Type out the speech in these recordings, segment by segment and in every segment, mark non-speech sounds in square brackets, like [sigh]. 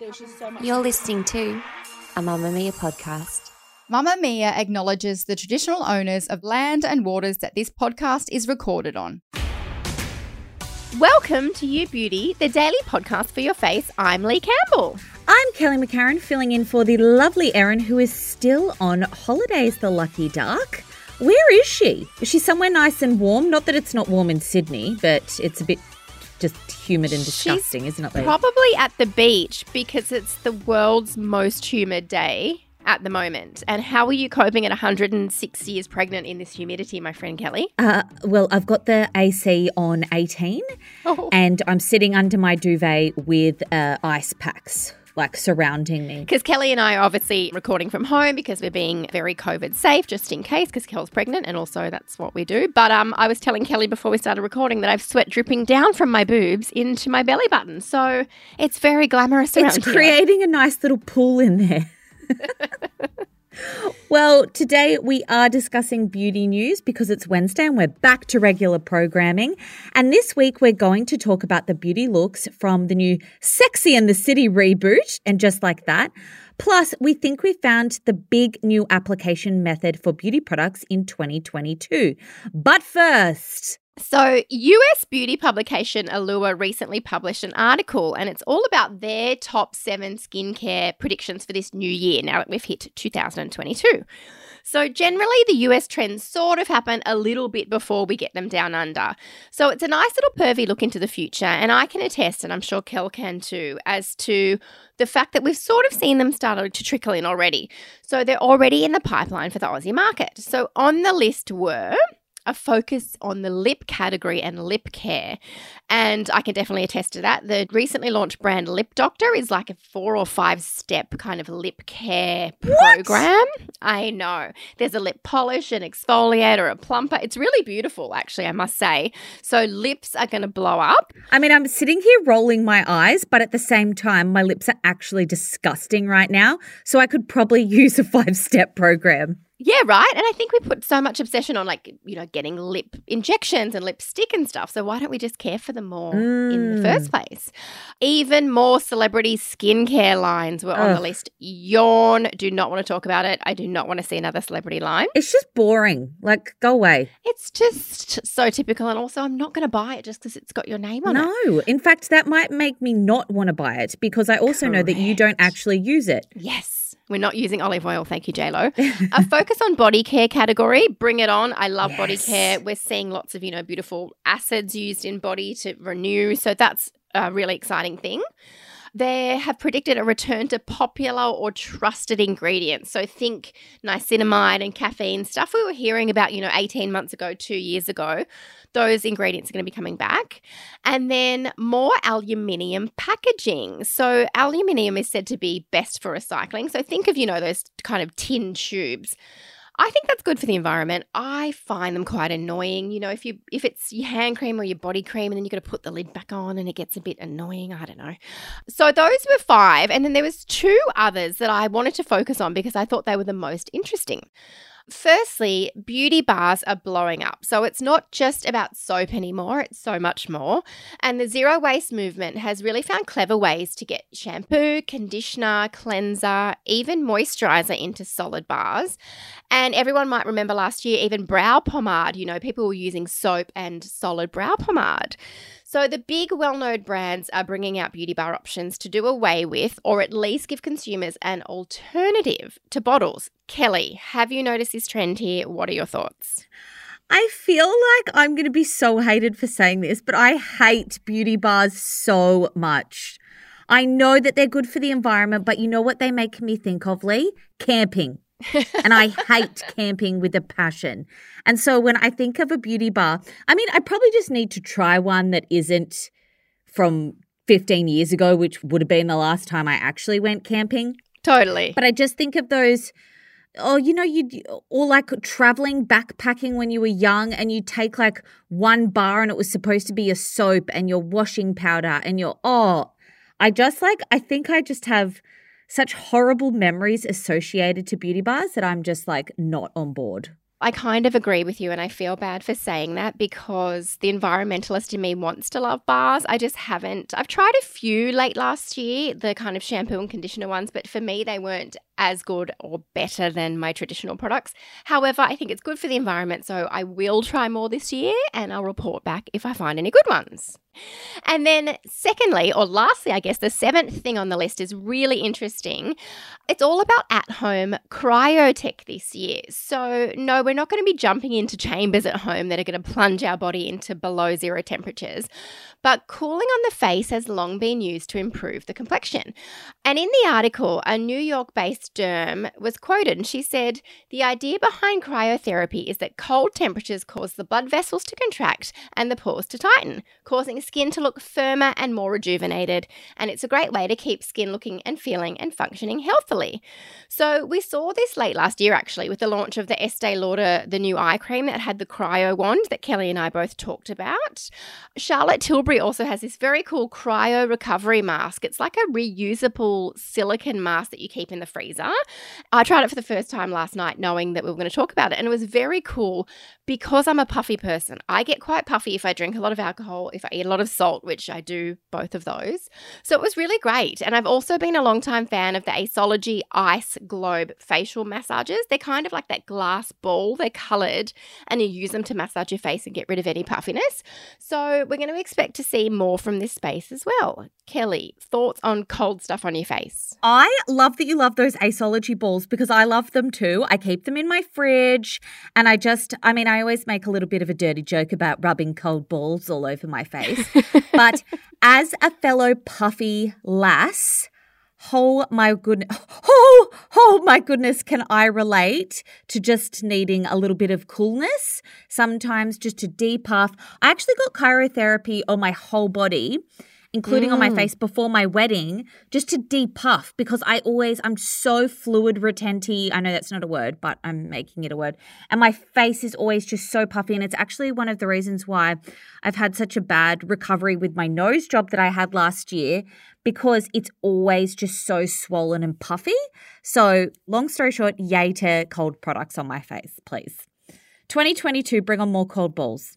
You're listening to a Mamamia podcast. Mamamia acknowledges the traditional owners of land and waters that this podcast is recorded on. Welcome to You Beauty, the daily podcast for your face. I'm Leigh Campbell. I'm Kelly McCarren, filling in for the lovely Erin, who is still on holidays, the lucky duck. Where is she? Is she somewhere nice and warm? Not that it's not warm in Sydney, but it's a bit just humid and disgusting, She's isn't it? Leigh? Probably at the beach because it's the world's most humid day at the moment. And how are you coping at 106 years pregnant in this humidity, my friend Kelly? Uh, well, I've got the AC on 18 Oh. and I'm sitting under my duvet with uh, ice packs like surrounding me. Because Kelly and I are obviously recording from home because we're being very COVID safe, just in case, because Kel's pregnant, and also that's what we do. But um, I was telling Kelly before we started recording that I've sweat dripping down from my boobs into my belly button, so it's very glamorous around It's here. creating a nice little pool in there. [laughs] well, today we are discussing beauty news because it's Wednesday and we're back to regular programming. And this week we're going to talk about the beauty looks from the new Sexy and the City reboot. And just like that, Plus, we think we found the big new application method for beauty products in 2022. But first, So, US beauty publication Allure recently published an article, and it's all about their top seven skincare predictions for this new year now that we've hit 2022. So, generally, the US trends sort of happen a little bit before we get them down under. So, it's a nice little pervy look into the future, and I can attest, and I'm sure Kel can too, as to the fact that we've sort of seen them start to trickle in already. So, they're already in the pipeline for the Aussie market. So, on the list were a focus on the lip category and lip care. And I can definitely attest to that. The recently launched brand Lip Doctor is like a four or five step kind of lip care program. I know. There's a lip polish, an exfoliator, a plumper. It's really beautiful, actually, I must say. So lips are going to blow up. I mean, I'm sitting here rolling my eyes, but at the same time, my lips are actually disgusting right now. So I could probably [laughs] use a five step program. Yeah, right. And I think we put so much obsession on like, you know, getting lip injections and lipstick and stuff. So why don't we just care for them more in the Mm. first place? Even more celebrity skincare lines were on the list. Yawn. Do not want to talk about it. I do not want to see another celebrity line. It's just boring. Like, go away. It's just so typical. And also, I'm not going to buy it just because it's got your name on it. No. In fact, that might make me not want to buy it because I also know that you don't actually use it. Yes. We're not using olive oil. Thank you, JLo. [laughs] a focus on body care category. Bring it on. I love body care. We're seeing lots of, you know, beautiful acids used in body to renew. So that's a really exciting thing. They have predicted a return to popular or trusted ingredients. So think niacinamide and caffeine stuff we were hearing about, you know, 18 months ago, two years ago. Those ingredients are going to be coming back. And then more aluminium packaging. So aluminium is said to be best for recycling. So think of, you know, those kind of tin tubes. I think that's good for the environment. I find them quite annoying. You know, if you if it's your hand cream or your body cream and then you got to put the lid back on and it gets a bit annoying, I don't know. So those were 5 and then there was two others that I wanted to focus on because I thought they were the most interesting. Firstly, beauty bars are blowing up. So it's not just about soap anymore, it's so much more. And the zero waste movement has really found clever ways to get shampoo, conditioner, cleanser, even moisturizer into solid bars. And everyone might remember last year, even brow pomade, you know, people were using soap and solid brow pomade. So the big well known brands are bringing out beauty bar options to do away with, or at least give consumers an alternative to bottles. Kelly, have you noticed this trend here? What are your thoughts? I feel like I'm going to be so hated for saying this, but I hate beauty bars so much. I know that they're good for the environment, but you know what they make me think of, Leigh? Camping. And I hate camping with a passion. And so when I think of a beauty bar, I mean, I probably just need to try one that isn't from 15 years ago, which would have been the last time I actually went camping. Totally. But I just think of those oh, you know, you or like traveling backpacking when you were young and you take like one bar and it was supposed to be a soap and your washing powder and your oh, I just like I think I just have such horrible memories associated to beauty bars that I'm just like not on board. I kind of agree with you, and I feel bad for saying that because the environmentalist in me wants to love bars. I just haven't. I've tried a few late last year, the kind of shampoo and conditioner ones, but for me, they weren't as good or better than my traditional products. However, I think it's good for the environment, so I will try more this year and I'll report back if I find any good ones. And then, secondly, or lastly, I guess the seventh thing on the list is really interesting. It's all about at home cryotech this year. So, no, we're not going to be jumping into chambers at home that are going to plunge our body into below zero temperatures, but cooling on the face has long been used to improve the complexion. And in the article, a New York based derm was quoted and she said, The idea behind cryotherapy is that cold temperatures cause the blood vessels to contract and the pores to tighten, causing skin to look firmer and more rejuvenated, and it's a great way to keep skin looking and feeling and functioning healthily. So we saw this late last year actually with the launch of the Estee Lauder, the new eye cream that had the cryo wand that Kelly and I both talked about. Charlotte Tilbury also has this very cool cryo recovery mask. It's like a reusable silicone mask that you keep in the freezer. I tried it for the first time last night knowing that we were going to talk about it and it was very cool because I'm a puffy person. I get quite puffy if I drink a lot of alcohol, if I eat a lot of salt, which I do both of those. So it was really great. And I've also been a long time fan of the Aceology Ice Globe facial massages. They're kind of like that glass ball, they're colored, and you use them to massage your face and get rid of any puffiness. So we're going to expect to see more from this space as well. Kelly, thoughts on cold stuff on your face? I love that you love those Aceology balls because I love them too. I keep them in my fridge and I just, I mean, I always make a little bit of a dirty joke about rubbing cold balls all over my face. [laughs] but as a fellow puffy lass, Oh my goodness. Oh, oh my goodness. Can I relate to just needing a little bit of coolness? Sometimes just to depuff. I actually got cryotherapy on my whole body including mm. on my mm. face before my wedding, just to depuff because I always, I'm so fluid retenty. I know that's not a word, but I'm making it a word. And my face is always just so puffy. And it's actually one of the reasons why I've had such a bad recovery with my nose job that I had last year because it's always just so swollen and puffy. So, long story short, yay to cold products on my face, please. 2022, bring on more cold balls.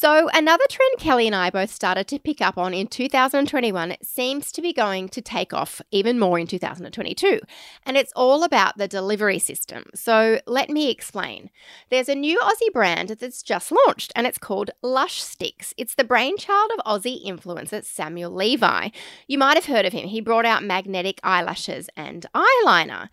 So, another trend Kelly and I both started to pick up on in 2021 seems to be going to take off even more in 2022. And it's all about the delivery system. So, let me explain. There's a new Aussie brand that's just launched and it's called Lush Sticks. It's the brainchild of Aussie influencer Samuel Levi. You might have heard of him. He brought out magnetic eyelashes and eyeliner.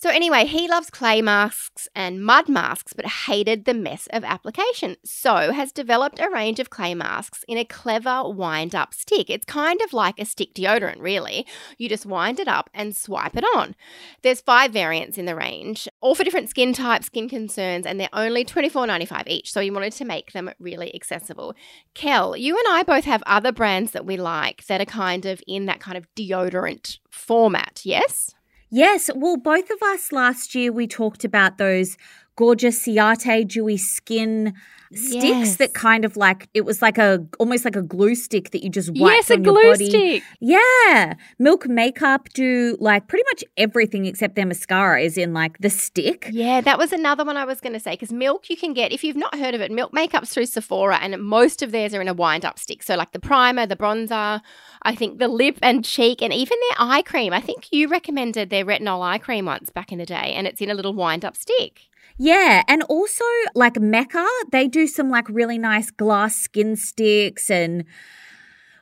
So, anyway, he loves clay masks and mud masks, but hated the mess of application. So, has developed a range of clay masks in a clever wind up stick. It's kind of like a stick deodorant, really. You just wind it up and swipe it on. There's five variants in the range, all for different skin types, skin concerns, and they're only $24.95 each. So, he wanted to make them really accessible. Kel, you and I both have other brands that we like that are kind of in that kind of deodorant format, yes? Yes. Well, both of us last year, we talked about those gorgeous Ciate dewy skin sticks Yes. that kind of like it was like a almost like a glue stick that you just wiped yes, a on your glue body. stick. Yeah. Milk makeup do like pretty much everything except their mascara is in like the stick. Yeah, that was another one I was going to say because milk you can get if you've not heard of it. Milk makeup's through Sephora, and most of theirs are in a wind up stick. So like the primer, the bronzer, I think the lip and cheek, and even their eye cream. I think you recommended their retinol eye cream once back in the day, and it's in a little wind up stick. Yeah, and also like Mecca, they do some like really nice glass skin sticks and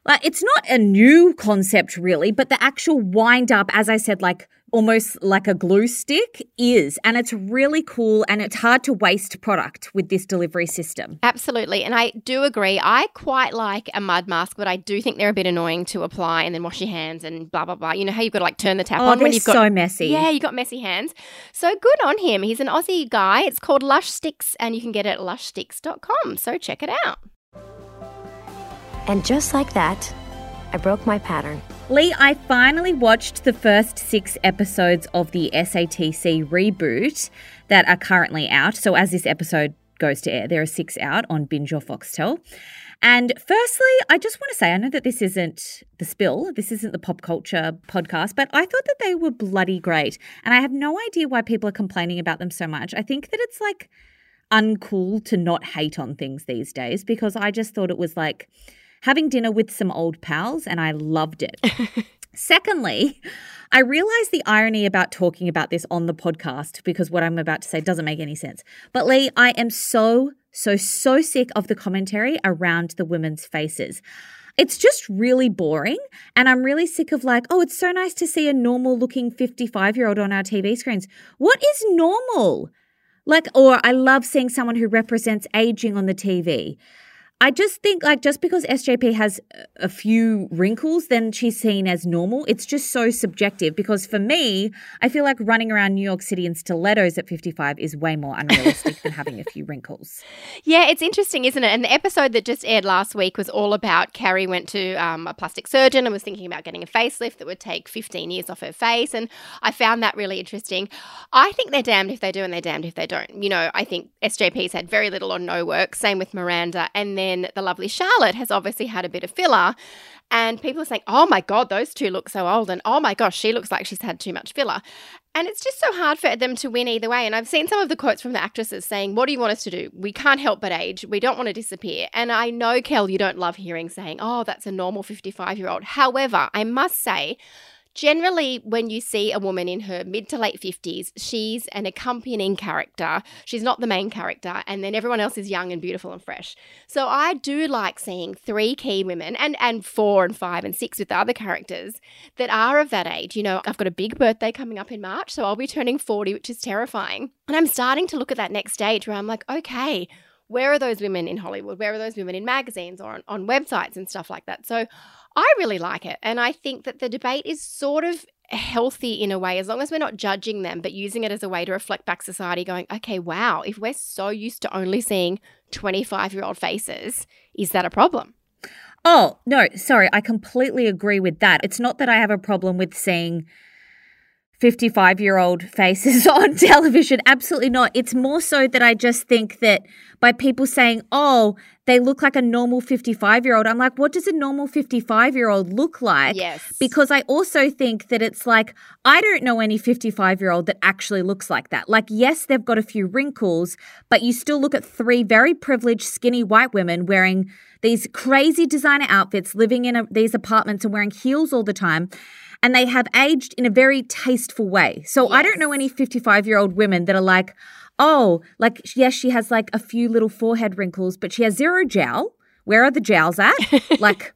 like it's not a new concept really, but the actual wind up as I said like almost like a glue stick is and it's really cool and it's hard to waste product with this delivery system. Absolutely. And I do agree. I quite like a mud mask, but I do think they're a bit annoying to apply and then wash your hands and blah, blah, blah. You know how you've got to like turn the tap Oh, on when you've got. so messy. Yeah, you've got messy hands. So good on him. He's an Aussie guy. It's called Lush Sticks and you can get it at lushsticks.com. So check it out. And just like that, I broke my pattern. Leigh, I finally watched the first six episodes of the SATC reboot that are currently out. So, as this episode goes to air, there are six out on Binge or Foxtel. And firstly, I just want to say I know that this isn't the spill, this isn't the pop culture podcast, but I thought that they were bloody great. And I have no idea why people are complaining about them so much. I think that it's like uncool to not hate on things these days because I just thought it was like having dinner with some old pals and I loved it. [laughs] Secondly, I realize the irony about talking about this on the podcast because what I'm about to say doesn't make any sense. But Leigh, I am so, so, so sick of the commentary around the women's faces. It's just really boring. And I'm really sick of like, oh, it's so nice to see a normal looking 55 year old on our TV screens. What is normal? Like, or I love seeing someone who represents aging on the TV. I just think like just because SJP has a few wrinkles, then she's seen as normal. It's just so subjective because for me, I feel like running around New York City in stilettos at 55 is way more unrealistic than having a few wrinkles. [laughs] Yeah, it's interesting, isn't it? And the episode that just aired last week was all about Carrie went to um, a plastic surgeon and was thinking about getting a facelift that would take 15 years off her face. And I found that really interesting. I think they're damned if they do and they're damned if they don't. You know, I think SJP's had very little or no work. Same with Miranda. And then the lovely Charlotte has obviously had a bit of filler. And people are saying, oh my God, those two look so old. And oh my gosh, she looks like she's had too much filler. And it's just so hard for them to win either way. And I've seen some of the quotes from the actresses saying, What do you want us to do? We can't help but age. We don't want to disappear. And I know, Kel, you don't love hearing saying, Oh, that's a normal 55 year old. However, I must say, Generally, when you see a woman in her mid to late 50s, she's an accompanying character. She's not the main character, and then everyone else is young and beautiful and fresh. So I do like seeing three key women and, and four and five and six with the other characters that are of that age. You know, I've got a big birthday coming up in March, so I'll be turning 40, which is terrifying. And I'm starting to look at that next stage where I'm like, okay, where are those women in Hollywood? Where are those women in magazines or on, on websites and stuff like that? So I really like it. And I think that the debate is sort of healthy in a way, as long as we're not judging them, but using it as a way to reflect back society, going, okay, wow, if we're so used to only seeing 25 year old faces, is that a problem? Oh, no, sorry. I completely agree with that. It's not that I have a problem with seeing 55 year old faces [laughs] on television. Absolutely not. It's more so that I just think that by people saying, oh, they look like a normal 55 year old, I'm like, what does a normal 55 year old look like? Yes. Because I also think that it's like, I don't know any 55 year old that actually looks like that. Like, yes, they've got a few wrinkles, but you still look at three very privileged, skinny white women wearing these crazy designer outfits, living in a, these apartments and wearing heels all the time and they have aged in a very tasteful way. So I don't know any 55 year old women that are like, oh, like, yes, she has like a few little forehead wrinkles, but she has zero jowl. Where are the jowls at? [laughs] like,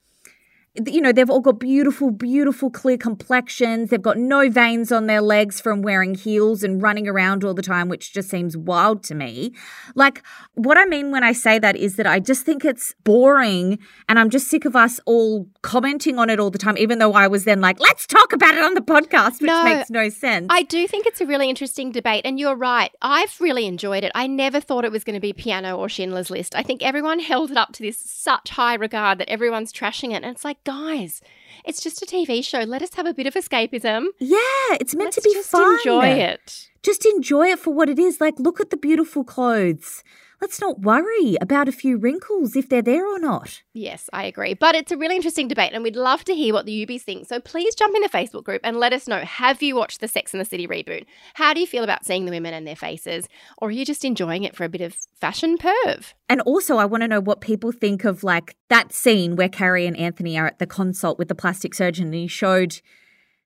you know, they've all got beautiful, beautiful, clear complexions. They've got no veins on their legs from wearing heels and running around all the time, which just seems wild to me. Like, what I mean when I say that is that I just think it's boring and I'm just sick of us all commenting on it all the time, even though I was then like, let's talk about it on the podcast, which No, makes no sense. I do think it's a really interesting debate, and you're right. I've really enjoyed it. I never thought it was going to be piano or Schindler's List. I think everyone [laughs] held it up to this such high regard that everyone's trashing it. And it's like, guys, it's just a TV show. Let us have a bit of escapism. yeah, it's meant Let's to be just fun. enjoy it. just enjoy it for what it is. Like, look at the beautiful clothes. Let's not worry about a few wrinkles if they're there or not. Yes, I agree. But it's a really interesting debate, and we'd love to hear what the UBs think. So please jump in the Facebook group and let us know have you watched the Sex and the City reboot? How do you feel about seeing the women and their faces? Or are you just enjoying it for a bit of fashion perv? And also, I want to know what people think of like that scene where Carrie and Anthony are at the consult with the plastic surgeon and he showed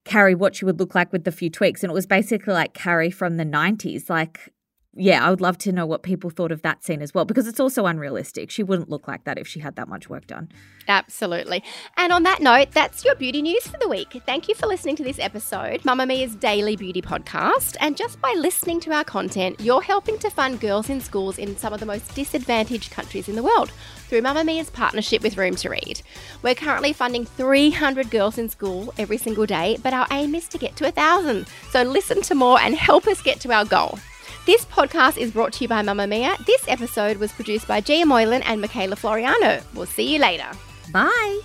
Carrie what she would look like with the few tweaks. And it was basically like Carrie from the 90s. Like, yeah, I would love to know what people thought of that scene as well because it's also unrealistic. She wouldn't look like that if she had that much work done. Absolutely. And on that note, that's your beauty news for the week. Thank you for listening to this episode, Mamamia's daily beauty podcast. And just by listening to our content, you're helping to fund girls in schools in some of the most disadvantaged countries in the world through Mamamia's partnership with Room to Read. We're currently funding 300 girls in school every single day, but our aim is to get to a 1,000. So listen to more and help us get to our goal. This podcast is brought to you by Mamamia. This episode was produced by Gia Moylan and Michaela Floriano. We'll see you later. Bye.